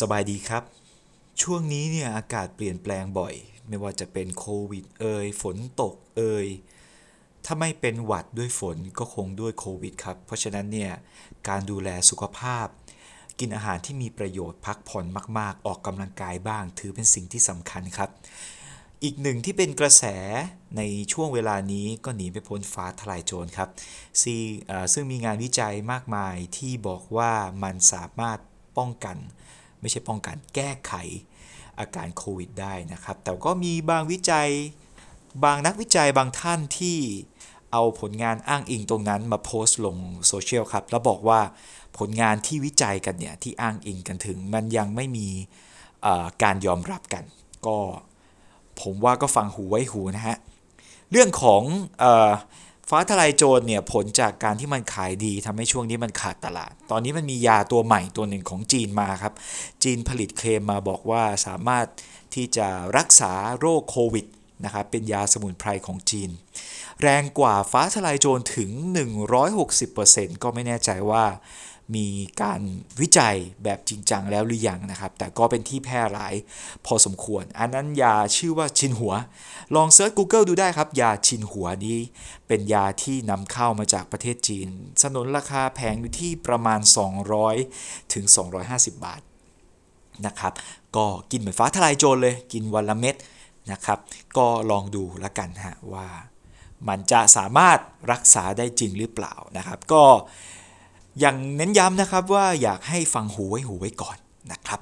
สบายดีครับ ช่วงนี้เนี่ยอากาศเปลี่ยนแปลงบ่อย ไม่ว่าจะเป็นโควิดเอ่ยฝนตกเอ่ยถ้าไม่เป็นหวัดด้วยฝนก็คงด้วยโควิดครับ เพราะฉะนั้นเนี่ยการดูแลสุขภาพ กินอาหารที่มีประโยชน์พักผ่อนมาก ๆ ออกกำลังกายบ้าง ถือเป็นสิ่งที่สำคัญครับ อีกหนึ่งที่เป็นกระแสในช่วงเวลานี้ก็หนีไม่พ้นฟ้าทลายโจรครับซีซึ่งมีงานวิจัยมากมายที่บอกว่ามันสามารถป้องกัน ไม่ใช่ป้องกันแก้ไขอาการโควิดได้นะครับ แต่ก็มีบางวิจัย บางนักวิจัยบางท่านที่เอาผลงานอ้างอิงตรงนั้นมาโพสต์ลงโซเชียลครับ แล้วบอกว่าผลงานที่วิจัยกันเนี่ย ที่อ้างอิงกันถึง มันยังไม่มีการยอมรับกัน ก็ผมว่าก็ฟังหูไว้หูนะฮะ เรื่องของอ ฟ้าทลายโจรเนี่ยผลจากการที่มันขายดีทำให้ช่วงนี้มันขาดตลาด ตอนนี้มันมียาตัวใหม่ตัวหนึ่งของจีนมาครับ จีนผลิตเคลมมาบอกว่าสามารถที่จะรักษาโรคโควิดนะครับเป็นยาสมุนไพรของจีน แรงกว่าฟ้าทลายโจรถึง 160%ก็ไม่แน่ใจว่า มีการวิจัยแบบจริงจังแล้วหรือยังนะครับ แต่ก็เป็นที่แพร่หลายพอสมควร อันนั้นยาชื่อว่าชินหัว ลองเซิร์ช Google ดูได้ครับ ยาชินหัวนี้เป็นยาที่นำเข้ามาจากประเทศจีน สนนราคาแพงอยู่ที่ประมาณ 200 ถึง 250 บาทนะครับ ก็กินเหมือนฟ้าทลายโจรเลย กินวันละเม็ดนะครับ ก็ลองดูละกันฮะว่ามันจะสามารถรักษาได้จริงหรือเปล่านะครับ ก็ อย่างเน้นย้ำนะครับว่าอยากให้ฟังหูไว้หูไว้ก่อนนะครับ